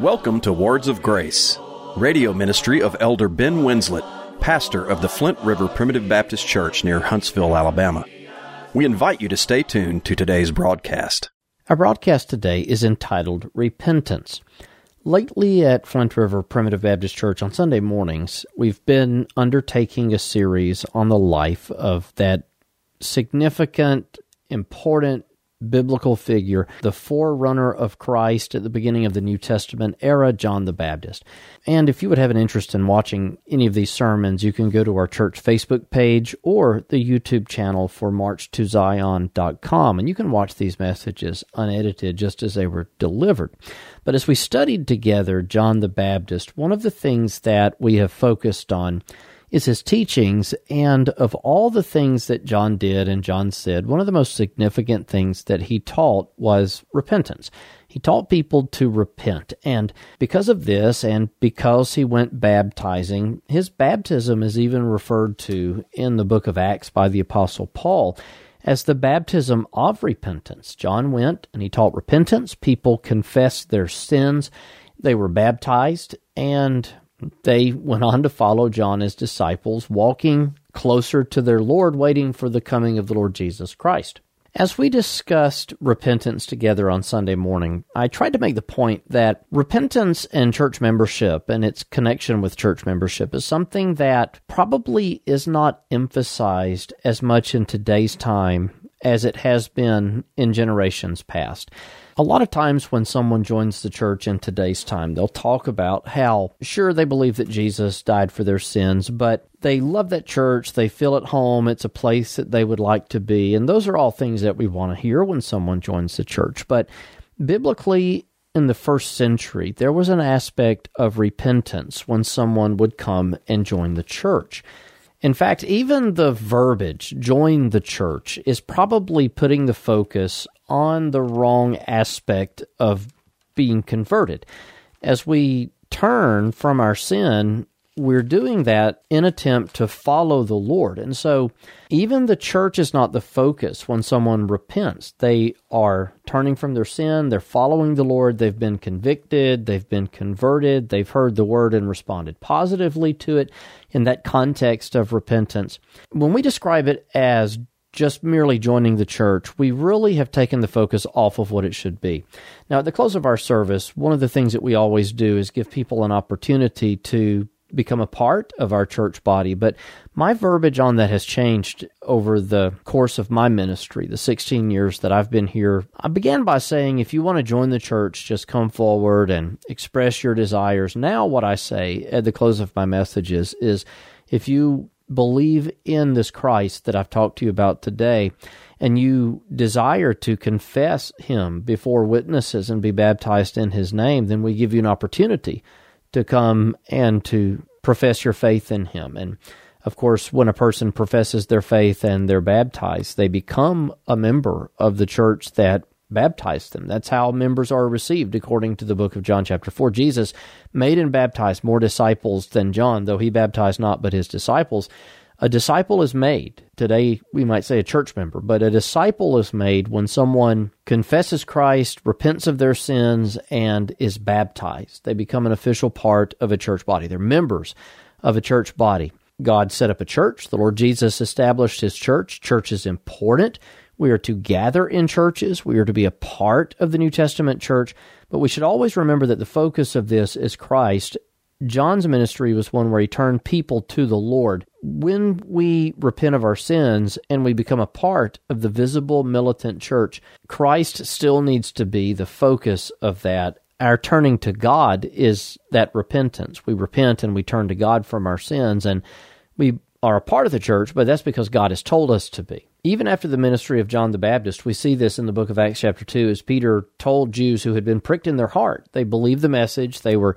Welcome to Words of Grace, radio ministry of Elder Ben Winslett, pastor of the Flint River Primitive Baptist Church near Huntsville, Alabama. We invite you to stay tuned to today's broadcast. Our broadcast today is entitled Repentance. Lately at Flint River Primitive Baptist Church on Sunday mornings, we've been undertaking a series on the life of that significant, important biblical figure, the forerunner of Christ at the beginning of the New Testament era, John the Baptist. And if you would have an interest in watching any of these sermons, you can go to our church Facebook page or the YouTube channel for marchtozion.com, and you can watch these messages unedited just as they were delivered. But as we studied together John the Baptist, one of the things that we have focused on is his teachings. And of all the things that John did and John said, one of the most significant things that he taught was repentance. He taught people to repent. And because of this, and because he went baptizing, his baptism is even referred to in the book of Acts by the Apostle Paul as the baptism of repentance. John went and he taught repentance. People confessed their sins. They were baptized, and they went on to follow John as disciples, walking closer to their Lord, waiting for the coming of the Lord Jesus Christ. As we discussed repentance together on Sunday morning, I tried to make the point that repentance and church membership and its connection with church membership is something that probably is not emphasized as much in today's time as it has been in generations past. A lot of times when someone joins the church in today's time, they'll talk about how, sure, they believe that Jesus died for their sins, but they love that church. They feel at home. It's a place that they would like to be. And those are all things that we want to hear when someone joins the church. But biblically, in the first century, there was an aspect of repentance when someone would come and join the church. In fact, even the verbiage, join the church, is probably putting the focus on the wrong aspect of being converted. As we turn from our sin, we're doing that in attempt to follow the Lord. And so even the church is not the focus when someone repents. They are turning from their sin, they're following the Lord, they've been convicted, they've been converted, they've heard the word and responded positively to it in that context of repentance. When we describe it as just merely joining the church, we really have taken the focus off of what it should be. Now, at the close of our service, one of the things that we always do is give people an opportunity to become a part of our church body. But my verbiage on that has changed over the course of my ministry, the 16 years that I've been here. I began by saying, if you want to join the church, just come forward and express your desires. Now, what I say at the close of my messages is, if you believe in this Christ that I've talked to you about today, and you desire to confess him before witnesses and be baptized in his name, then we give you an opportunity to come and to profess your faith in him. And of course, when a person professes their faith and they're baptized, they become a member of the church that baptized them. That's how members are received according to the book of John, chapter 4. Jesus made and baptized more disciples than John, though he baptized not but his disciples. A disciple is made. Today, we might say a church member, but a disciple is made when someone confesses Christ, repents of their sins, and is baptized. They become an official part of a church body. They're members of a church body. God set up a church. The Lord Jesus established his church. Church is important. We are to gather in churches. We are to be a part of the New Testament church. But we should always remember that the focus of this is Christ. John's ministry was one where he turned people to the Lord. When we repent of our sins and we become a part of the visible militant church, Christ still needs to be the focus of that. Our turning to God is that repentance. We repent and we turn to God from our sins, and we are a part of the church, but that's because God has told us to be. Even after the ministry of John the Baptist, we see this in the book of Acts, chapter 2, as Peter told Jews who had been pricked in their heart. They believed the message, they were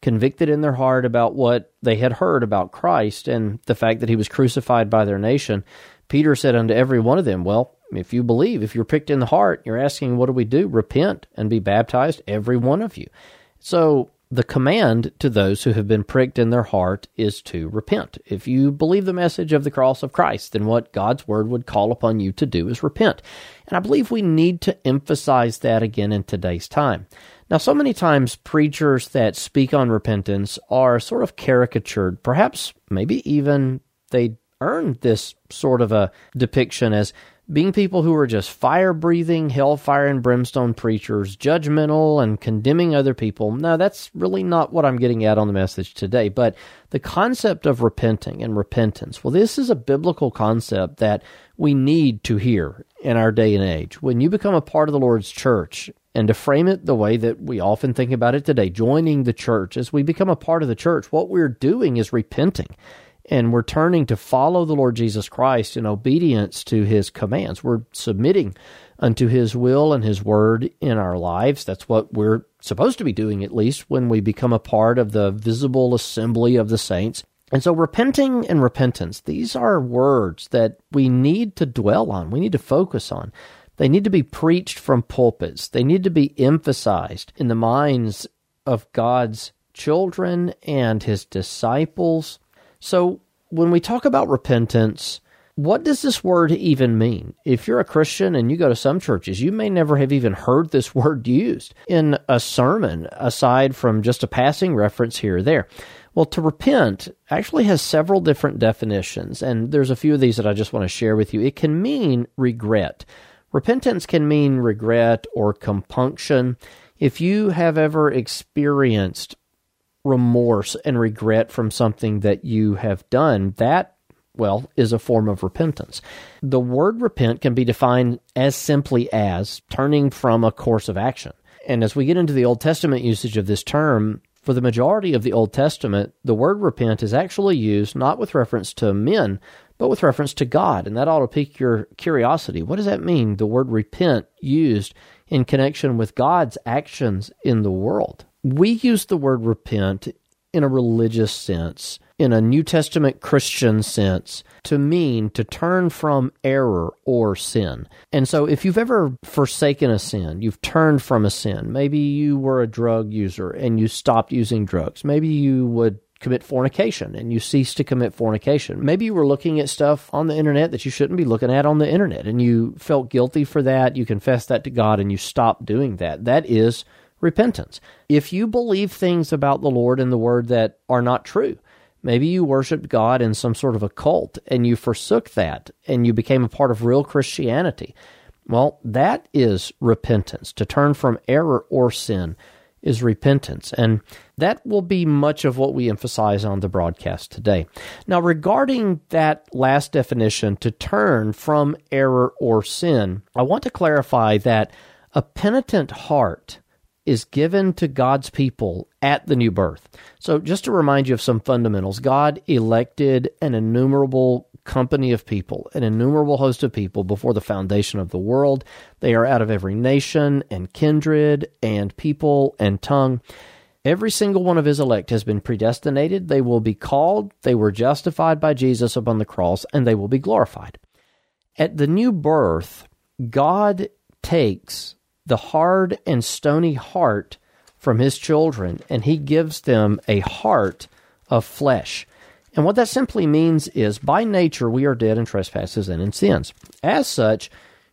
convicted in their heart about what they had heard about Christ and the fact that he was crucified by their nation. Peter said unto every one of them, Well, if you believe, if you're pricked in the heart, you're asking, What do we do? Repent and be baptized, every one of you. So the command to those who have been pricked in their heart is to repent. If you believe the message of the cross of Christ, then what God's word would call upon you to do is repent. And I believe we need to emphasize that again in today's time. Now, so many times preachers that speak on repentance are sort of caricatured, perhaps maybe even they earned this sort of a depiction as being people who are just fire breathing, hellfire and brimstone preachers, judgmental and condemning other people. No, that's really not what I'm getting at on the message today. But the concept of repenting and repentance, well, this is a biblical concept that we need to hear in our day and age. When you become a part of the Lord's church, and to frame it the way that we often think about it today, joining the church, as we become a part of the church, what we're doing is repenting and we're turning to follow the Lord Jesus Christ in obedience to his commands. We're submitting unto his will and his word in our lives. That's what we're supposed to be doing, at least when we become a part of the visible assembly of the saints. And so, repenting and repentance, these are words that we need to dwell on, we need to focus on. They need to be preached from pulpits, they need to be emphasized in the minds of God's children and his disciples so, when we talk about repentance, what does this word even mean? If you're a Christian and you go to some churches, you may never have even heard this word used in a sermon, aside from just a passing reference here or there. Well, to repent actually has several different definitions, and there's a few of these that I just want to share with you. It can mean regret. Repentance can mean regret or compunction. If you have ever experienced remorse and regret from something that you have done, that, well, is a form of repentance. The word repent can be defined as simply as turning from a course of action. And as we get into the Old Testament usage of this term, for the majority of the Old Testament, the word repent is actually used not with reference to men, but with reference to God. And that ought to pique your curiosity. What does that mean, the word repent used in connection with God's actions in the world? We use the word repent in a religious sense, in a New Testament Christian sense, to mean to turn from error or sin. And so, if you've ever forsaken a sin, you've turned from a sin, maybe you were a drug user and you stopped using drugs, maybe you would commit fornication and you cease to commit fornication. Maybe you were looking at stuff on the internet that you shouldn't be looking at on the internet and you felt guilty for that. You confessed that to God and you stopped doing that. That is repentance. If you believe things about the Lord and the Word that are not true, maybe you worshiped God in some sort of a cult and you forsook that and you became a part of real Christianity. Well, that is repentance. To turn from error or sin is repentance. And that will be much of what we emphasize on the broadcast today. Now, regarding that last definition, to turn from error or sin, I want to clarify that a penitent heart is given to God's people at the new birth. So, just to remind you of some fundamentals, God elected an innumerable company of people, an innumerable host of people before the foundation of the world. They are out of every nation and kindred and people and tongue. Every single one of his elect has been predestinated. They will be called, they were justified by Jesus upon the cross, and they will be glorified. At the new birth, God takes the hard and stony heart from his children, and he gives them a heart of flesh. And what that simply means is by nature we are dead in trespasses and in sins. As such,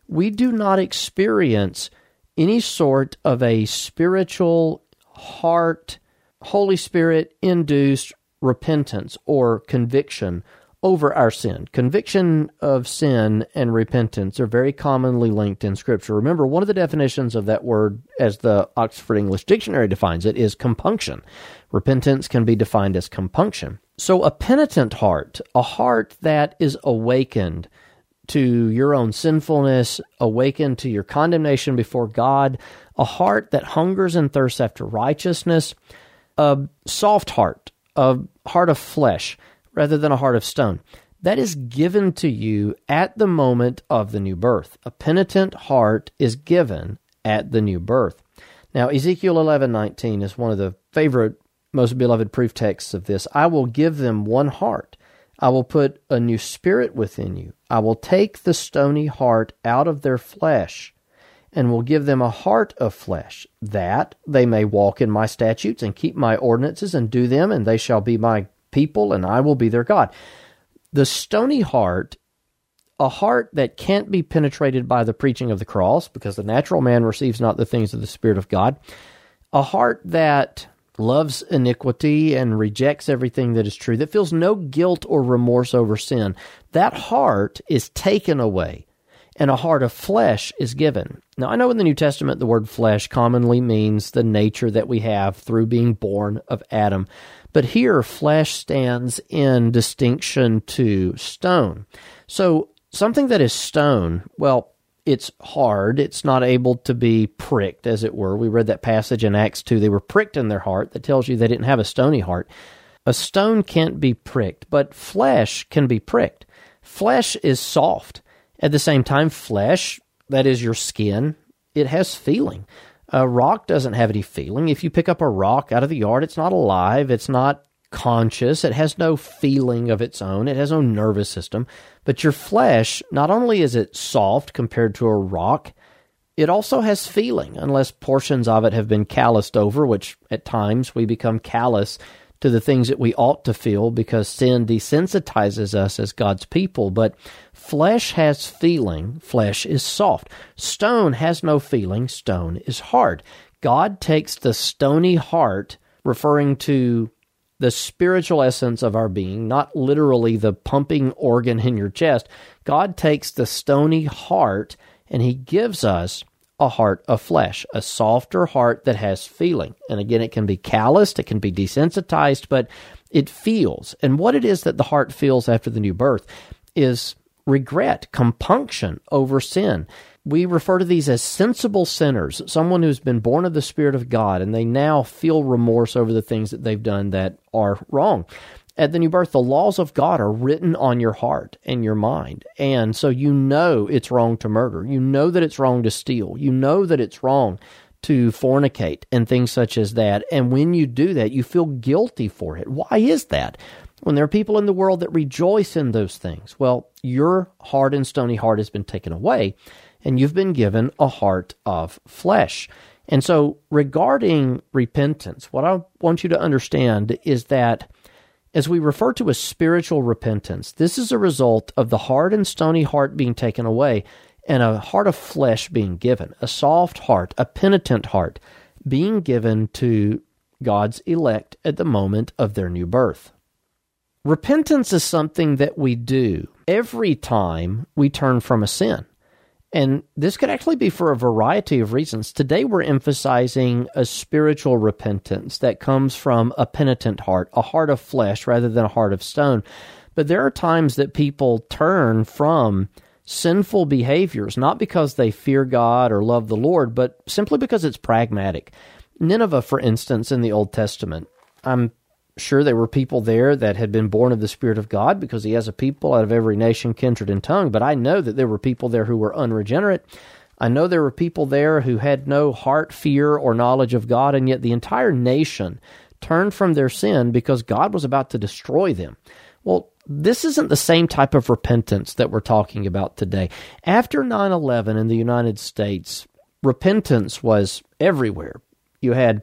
we do not experience any sort of a spiritual heart, Holy Spirit induced repentance or conviction over our sin. Conviction of sin and repentance are very commonly linked in Scripture. Remember, one of the definitions of that word, as the Oxford English Dictionary defines it, is compunction. Repentance can be defined as compunction. So, a penitent heart, a heart that is awakened to your own sinfulness, awakened to your condemnation before God, a heart that hungers and thirsts after righteousness, a soft heart, a heart of flesh rather than a heart of stone. That is given to you at the moment of the new birth. A penitent heart is given at the new birth. Now, Ezekiel 11:19 is one of the favorite most beloved proof texts of this. I will give them one heart. I will put a new spirit within you. I will take the stony heart out of their flesh and will give them a heart of flesh, that they may walk in my statutes and keep my ordinances and do them, and they shall be my people, and I will be their God. The stony heart, a heart that can't be penetrated by the preaching of the cross, because the natural man receives not the things of the Spirit of God, a heart that loves iniquity and rejects everything that is true, that feels no guilt or remorse over sin, that heart is taken away and a heart of flesh is given. Now, I know in the New Testament the word flesh commonly means the nature that we have through being born of Adam, but here flesh stands in distinction to stone. So, something that is stone, well, it's hard. It's not able to be pricked, as it were. We read that passage in Acts 2. They were pricked in their heart. That tells you they didn't have a stony heart. A stone can't be pricked, but flesh can be pricked. Flesh is soft. At the same time, flesh, that is your skin, it has feeling. A rock doesn't have any feeling. If you pick up a rock out of the yard, it's not alive, it's not conscious, it has no feeling of its own, it has no nervous system. But your flesh, not only is it soft compared to a rock, it also has feeling, unless portions of it have been calloused over, which at times we become callous to the things that we ought to feel because sin desensitizes us as God's people. But flesh has feeling, flesh is soft. Stone has no feeling, stone is hard. God takes the stony heart, referring to the spiritual essence of our being, not literally the pumping organ in your chest. God takes the stony heart and he gives us a heart of flesh, a softer heart that has feeling. And again, it can be calloused, it can be desensitized, but it feels. And what it is that the heart feels after the new birth is regret, compunction over sin. We refer to these as sensible sinners, someone who's been born of the Spirit of God, and they now feel remorse over the things that they've done that are wrong at the new birth, the laws of God are written on your heart and your mind. And so you know it's wrong to murder. You know that it's wrong to steal. You know that it's wrong to fornicate and things such as that. And when you do that, you feel guilty for it. Why is that? When there are people in the world that rejoice in those things, well, your hard and stony heart has been taken away and you've been given a heart of flesh. And so, regarding repentance, what I want you to understand is that as we refer to as spiritual repentance, this is a result of the hard and stony heart being taken away and a heart of flesh being given, a soft heart, a penitent heart being given to God's elect at the moment of their new birth. Repentance is something that we do every time we turn from a sin. And this could actually be for a variety of reasons. Today, we're emphasizing a spiritual repentance that comes from a penitent heart, a heart of flesh rather than a heart of stone. But there are times that people turn from sinful behaviors, not because they fear God or love the Lord, but simply because it's pragmatic. Nineveh, for instance, in the Old Testament, I'm Sure, there were people there that had been born of the Spirit of God because He has a people out of every nation, kindred, and tongue. But I know that there were people there who were unregenerate. I know there were people there who had no heart, fear, or knowledge of God, and yet the entire nation turned from their sin because God was about to destroy them. Well, this isn't the same type of repentance that we're talking about today. After 9 11 in the United States, repentance was everywhere. You had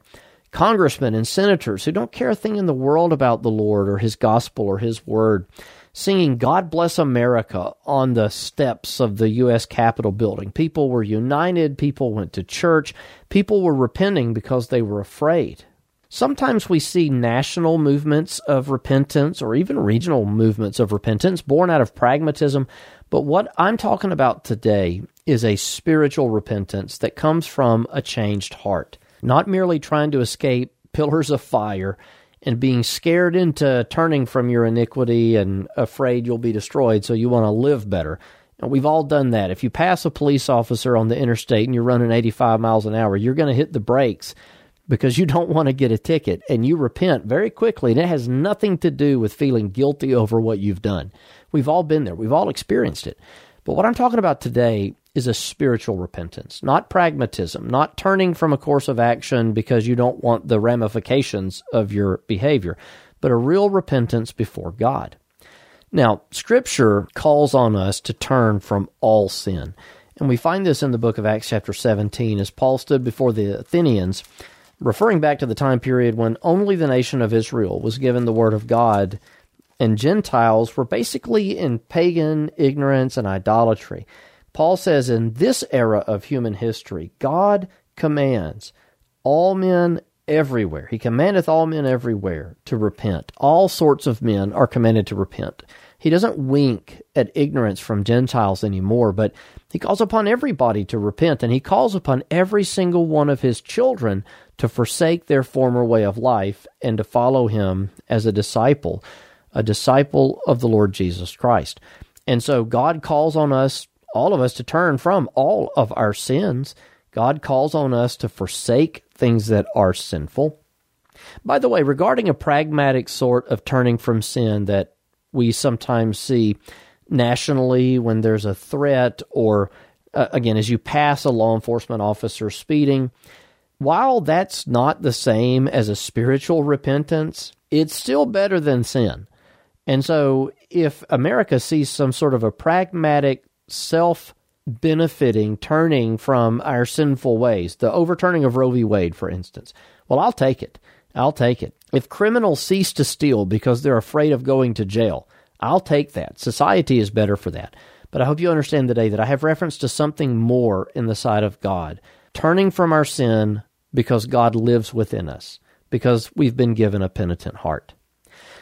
congressmen and senators who don't care a thing in the world about the Lord or His gospel or His word, singing God Bless America on the steps of the U.S. Capitol building. People were united, people went to church, people were repenting because they were afraid. Sometimes we see national movements of repentance or even regional movements of repentance born out of pragmatism. But what I'm talking about today is a spiritual repentance that comes from a changed heart not merely trying to escape pillars of fire and being scared into turning from your iniquity and afraid you'll be destroyed, so you want to live better. And we've all done that. If you pass a police officer on the interstate and you're running 85 miles an hour, you're going to hit the brakes because you don't want to get a ticket and you repent very quickly. And it has nothing to do with feeling guilty over what you've done. We've all been there, we've all experienced it. But what I'm talking about today is a spiritual repentance, not pragmatism, not turning from a course of action because you don't want the ramifications of your behavior, but a real repentance before God. Now, Scripture calls on us to turn from all sin. And we find this in the book of Acts, chapter 17, as Paul stood before the Athenians, referring back to the time period when only the nation of Israel was given the word of God, and Gentiles were basically in pagan ignorance and idolatry. Paul says, in this era of human history, God commands all men everywhere. He commandeth all men everywhere to repent. All sorts of men are commanded to repent. He doesn't wink at ignorance from Gentiles anymore, but he calls upon everybody to repent, and he calls upon every single one of his children to forsake their former way of life and to follow him as a disciple, a disciple of the Lord Jesus Christ. And so God calls on us, all of us, to turn from all of our sins. God calls on us to forsake things that are sinful. By the way, regarding a pragmatic sort of turning from sin that we sometimes see nationally when there's a threat or uh, again as you pass a law enforcement officer speeding while that's not the same as a spiritual repentance it's still better than sin and so if america sees some sort of a pragmatic self benefiting turning from our sinful ways the overturning of roe v wade for instance well i'll take it i'll take it if criminals cease to steal because they're afraid of going to jail I'll take that. Society is better for that. But I hope you understand today that I have reference to something more in the sight of God. Turning from our sin because God lives within us, because we've been given a penitent heart.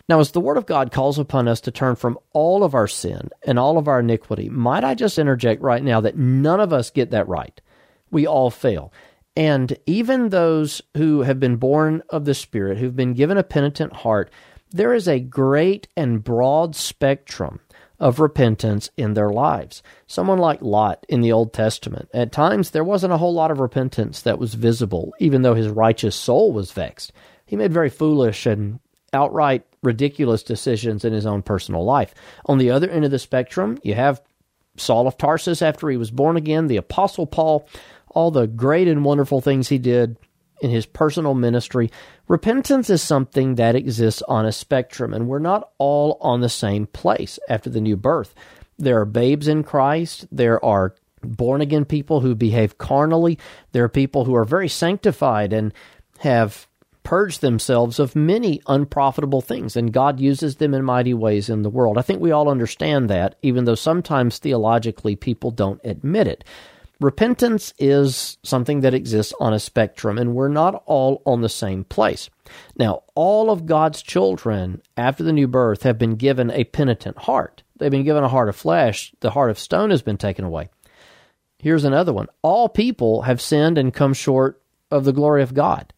Now, as the Word of God calls upon us to turn from all of our sin and all of our iniquity, might I just interject right now that none of us get that right? We all fail. And even those who have been born of the Spirit, who've been given a penitent heart, there is a great and broad spectrum of repentance in their lives. Someone like Lot in the Old Testament, at times there wasn't a whole lot of repentance that was visible, even though his righteous soul was vexed. He made very foolish and outright ridiculous decisions in his own personal life. On the other end of the spectrum, you have Saul of Tarsus after he was born again, the Apostle Paul, all the great and wonderful things he did in his personal ministry. Repentance is something that exists on a spectrum, and we're not all on the same place after the new birth. There are babes in Christ, there are born again people who behave carnally, there are people who are very sanctified and have purged themselves of many unprofitable things, and God uses them in mighty ways in the world. I think we all understand that, even though sometimes theologically people don't admit it. Repentance is something that exists on a spectrum, and we're not all on the same place. Now, all of God's children after the new birth have been given a penitent heart. They've been given a heart of flesh, the heart of stone has been taken away. Here's another one all people have sinned and come short of the glory of God.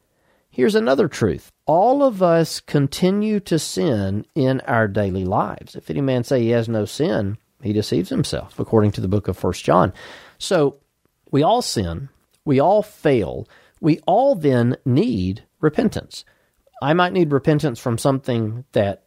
Here's another truth all of us continue to sin in our daily lives. If any man say he has no sin, he deceives himself, according to the book of First John. So we all sin. We all fail. We all then need repentance. I might need repentance from something that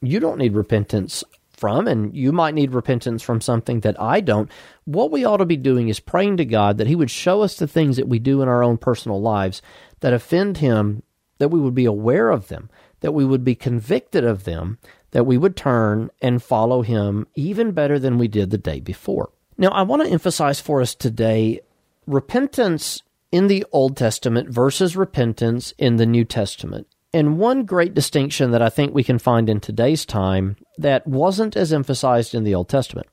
you don't need repentance from, and you might need repentance from something that I don't. What we ought to be doing is praying to God that He would show us the things that we do in our own personal lives that offend Him, that we would be aware of them, that we would be convicted of them, that we would turn and follow Him even better than we did the day before. Now, I want to emphasize for us today repentance in the Old Testament versus repentance in the New Testament. And one great distinction that I think we can find in today's time that wasn't as emphasized in the Old Testament.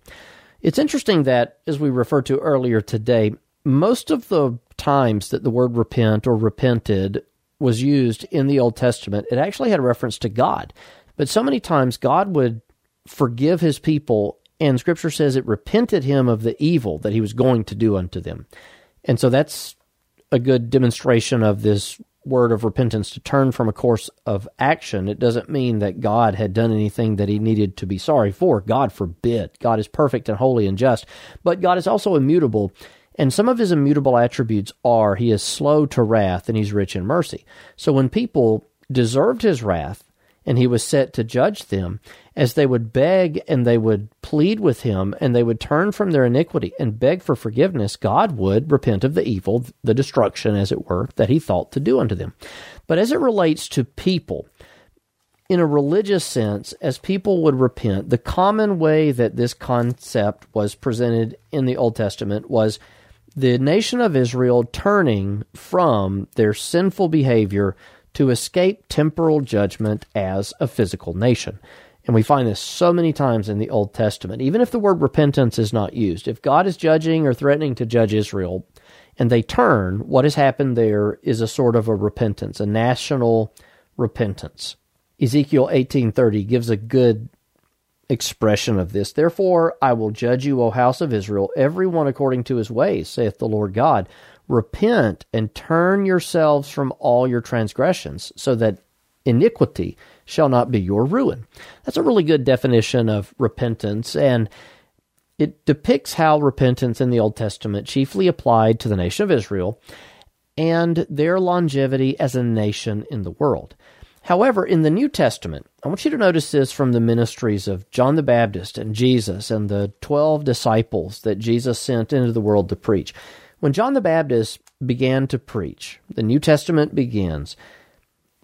It's interesting that, as we referred to earlier today, most of the times that the word repent or repented was used in the Old Testament, it actually had reference to God. But so many times God would forgive his people and scripture says it repented him of the evil that he was going to do unto them. And so that's a good demonstration of this word of repentance to turn from a course of action. It doesn't mean that God had done anything that he needed to be sorry for. God forbid. God is perfect and holy and just. But God is also immutable. And some of his immutable attributes are he is slow to wrath and he's rich in mercy. So when people deserved his wrath, and he was set to judge them, as they would beg and they would plead with him and they would turn from their iniquity and beg for forgiveness, God would repent of the evil, the destruction, as it were, that he thought to do unto them. But as it relates to people, in a religious sense, as people would repent, the common way that this concept was presented in the Old Testament was the nation of Israel turning from their sinful behavior to escape temporal judgment as a physical nation. And we find this so many times in the Old Testament, even if the word repentance is not used. If God is judging or threatening to judge Israel and they turn, what has happened there is a sort of a repentance, a national repentance. Ezekiel 18:30 gives a good expression of this. Therefore I will judge you, O house of Israel, every one according to his ways, saith the Lord God. Repent and turn yourselves from all your transgressions, so that iniquity shall not be your ruin. That's a really good definition of repentance, and it depicts how repentance in the Old Testament chiefly applied to the nation of Israel and their longevity as a nation in the world. However, in the New Testament, I want you to notice this from the ministries of John the Baptist and Jesus and the 12 disciples that Jesus sent into the world to preach. When John the Baptist began to preach, the New Testament begins.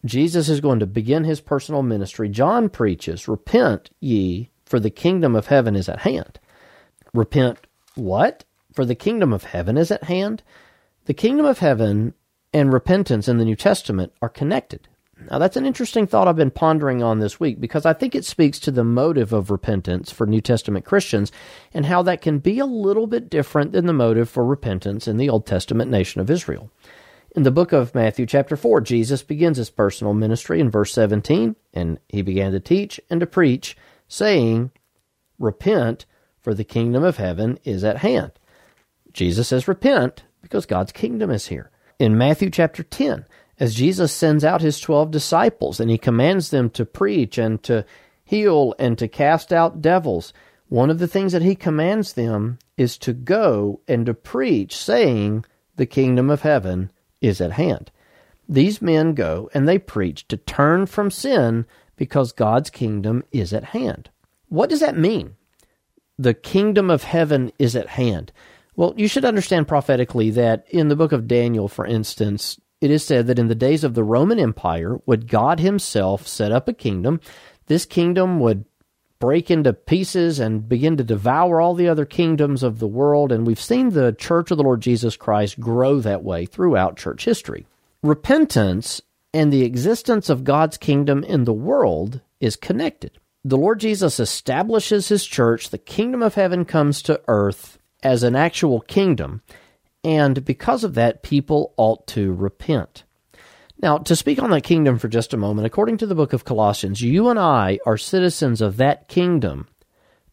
Jesus is going to begin his personal ministry. John preaches, Repent ye, for the kingdom of heaven is at hand. Repent what? For the kingdom of heaven is at hand? The kingdom of heaven and repentance in the New Testament are connected. Now, that's an interesting thought I've been pondering on this week because I think it speaks to the motive of repentance for New Testament Christians and how that can be a little bit different than the motive for repentance in the Old Testament nation of Israel. In the book of Matthew, chapter 4, Jesus begins his personal ministry in verse 17, and he began to teach and to preach, saying, Repent, for the kingdom of heaven is at hand. Jesus says, Repent, because God's kingdom is here. In Matthew chapter 10, as Jesus sends out his 12 disciples and he commands them to preach and to heal and to cast out devils, one of the things that he commands them is to go and to preach, saying, The kingdom of heaven is at hand. These men go and they preach to turn from sin because God's kingdom is at hand. What does that mean? The kingdom of heaven is at hand. Well, you should understand prophetically that in the book of Daniel, for instance, it is said that in the days of the Roman Empire, would God Himself set up a kingdom, this kingdom would break into pieces and begin to devour all the other kingdoms of the world. And we've seen the Church of the Lord Jesus Christ grow that way throughout church history. Repentance and the existence of God's kingdom in the world is connected. The Lord Jesus establishes his church, the kingdom of heaven comes to earth as an actual kingdom, and because of that, people ought to repent. Now, to speak on that kingdom for just a moment, according to the book of Colossians, you and I are citizens of that kingdom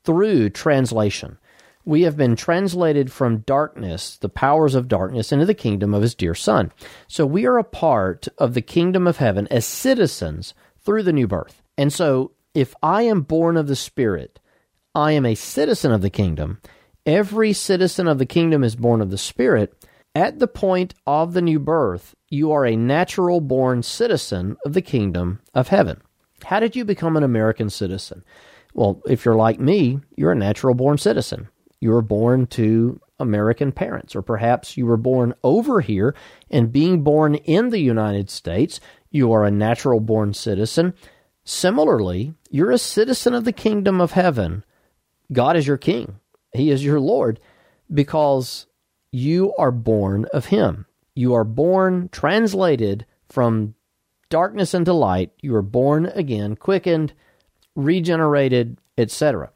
through translation. We have been translated from darkness, the powers of darkness, into the kingdom of his dear Son. So we are a part of the kingdom of heaven as citizens through the new birth. And so, if I am born of the Spirit, I am a citizen of the kingdom, Every citizen of the kingdom is born of the Spirit. At the point of the new birth, you are a natural born citizen of the kingdom of heaven. How did you become an American citizen? Well, if you're like me, you're a natural born citizen. You were born to American parents, or perhaps you were born over here, and being born in the United States, you are a natural born citizen. Similarly, you're a citizen of the kingdom of heaven. God is your king. He is your Lord because you are born of Him. You are born, translated from darkness into light. You are born again, quickened, regenerated, etc.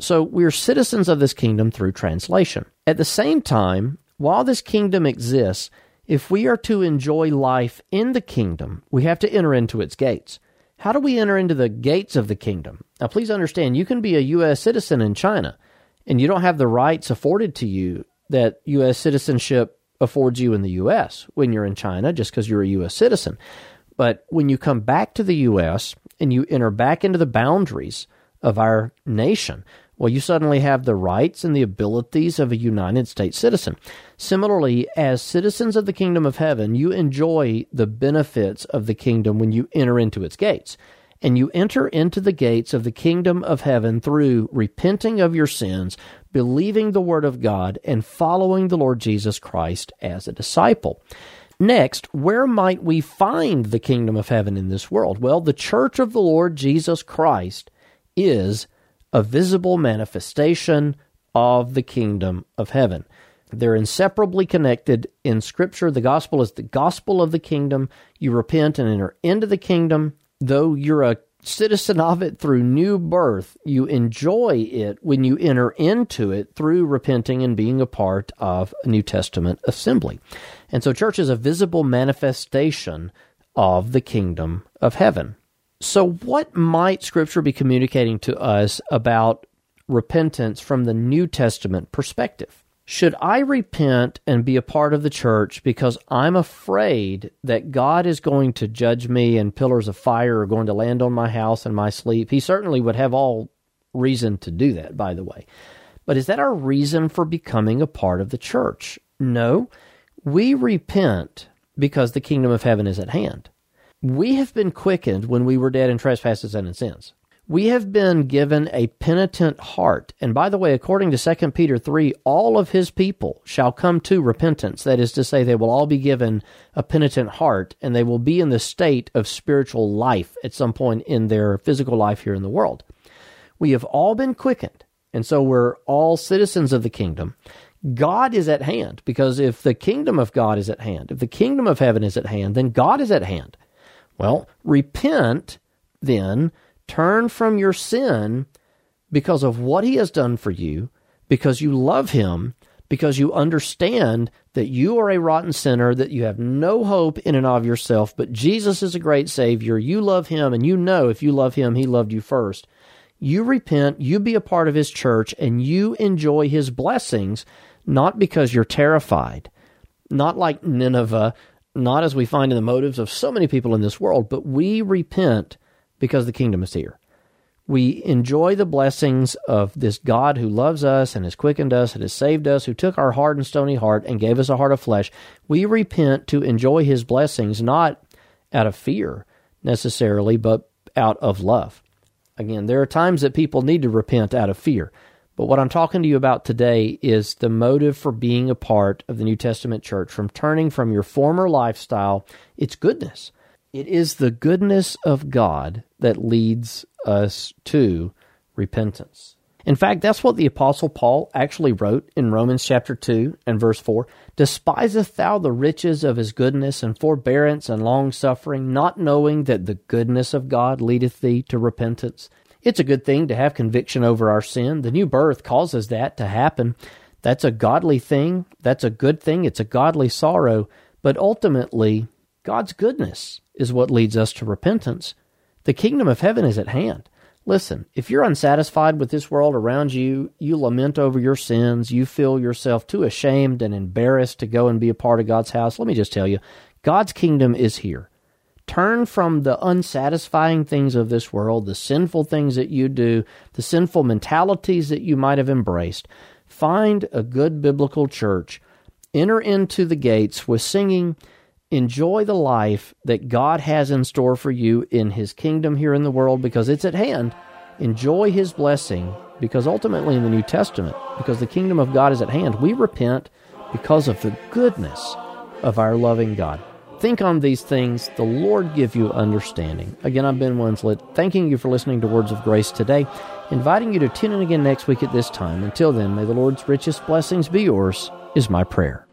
So we're citizens of this kingdom through translation. At the same time, while this kingdom exists, if we are to enjoy life in the kingdom, we have to enter into its gates. How do we enter into the gates of the kingdom? Now, please understand, you can be a U.S. citizen in China and you don't have the rights afforded to you that U.S. citizenship affords you in the U.S. when you're in China just because you're a U.S. citizen. But when you come back to the U.S. and you enter back into the boundaries of our nation, well, you suddenly have the rights and the abilities of a United States citizen. Similarly, as citizens of the kingdom of heaven, you enjoy the benefits of the kingdom when you enter into its gates and you enter into the gates of the kingdom of heaven through repenting of your sins, believing the word of God, and following the Lord Jesus Christ as a disciple. Next, where might we find the kingdom of heaven in this world? Well, the church of the Lord Jesus Christ is a visible manifestation of the kingdom of heaven. They're inseparably connected in Scripture. The gospel is the gospel of the kingdom. You repent and enter into the kingdom. Though you're a citizen of it through new birth, you enjoy it when you enter into it through repenting and being a part of a New Testament assembly. And so, church is a visible manifestation of the kingdom of heaven. So, what might Scripture be communicating to us about repentance from the New Testament perspective? Should I repent and be a part of the church because I'm afraid that God is going to judge me and pillars of fire are going to land on my house and my sleep? He certainly would have all reason to do that, by the way. But is that our reason for becoming a part of the church? No. We repent because the kingdom of heaven is at hand. We have been quickened when we were dead in trespasses and in sins. We have been given a penitent heart. And by the way, according to 2 Peter 3, all of his people shall come to repentance. That is to say, they will all be given a penitent heart and they will be in the state of spiritual life at some point in their physical life here in the world. We have all been quickened. And so we're all citizens of the kingdom. God is at hand because if the kingdom of God is at hand, if the kingdom of heaven is at hand, then God is at hand. Well, repent then Turn from your sin because of what he has done for you, because you love him, because you understand that you are a rotten sinner, that you have no hope in and of yourself, but Jesus is a great Savior. You love him, and you know if you love him, he loved you first. You repent, you be a part of his church, and you enjoy his blessings, not because you're terrified, not like Nineveh, not as we find in the motives of so many people in this world, but we repent because the kingdom is here. We enjoy the blessings of this God who loves us and has quickened us and has saved us, who took our hard and stony heart and gave us a heart of flesh. We repent to enjoy his blessings, not out of fear necessarily, but out of love. Again, there are times that people need to repent out of fear. But what I'm talking to you about today is the motive for being a part of the New Testament church, from turning from your former lifestyle, its goodness, it is the goodness of God that leads us to repentance. In fact, that's what the Apostle Paul actually wrote in Romans chapter 2 and verse 4. Despiseth thou the riches of his goodness and forbearance and long suffering, not knowing that the goodness of God leadeth thee to repentance? It's a good thing to have conviction over our sin. The new birth causes that to happen. That's a godly thing. That's a good thing. It's a godly sorrow. But ultimately, God's goodness is what leads us to repentance. The kingdom of heaven is at hand. Listen, if you're unsatisfied with this world around you, you lament over your sins, you feel yourself too ashamed and embarrassed to go and be a part of God's house, let me just tell you, God's kingdom is here. Turn from the unsatisfying things of this world, the sinful things that you do, the sinful mentalities that you might have embraced. Find a good biblical church. Enter into the gates with singing enjoy the life that God has in store for you in His kingdom here in the world because it's at hand. Enjoy His blessing because ultimately in the New Testament, because the kingdom of God is at hand, we repent because of the goodness of our loving God. Think on these things. The Lord give you understanding. Again, I'm Ben Winslett, thanking you for listening to Words of Grace today, inviting you to tune in again next week at this time. Until then, may the Lord's richest blessings be yours, is my prayer.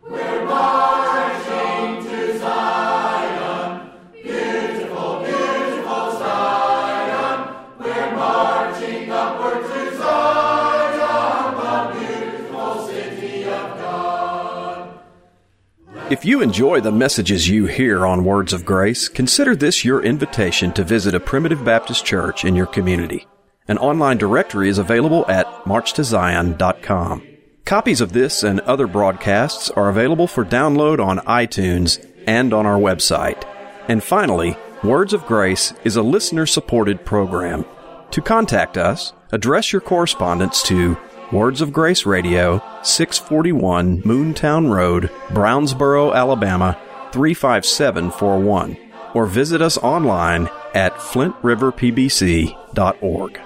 If you enjoy the messages you hear on Words of Grace, consider this your invitation to visit a Primitive Baptist church in your community. An online directory is available at marchtozion.com. Copies of this and other broadcasts are available for download on iTunes and on our website. And finally, Words of Grace is a listener supported program. To contact us, address your correspondence to Words of Grace Radio, 641 Moontown Road, Brownsboro, Alabama 35741, or visit us online at flintriverpbc.org.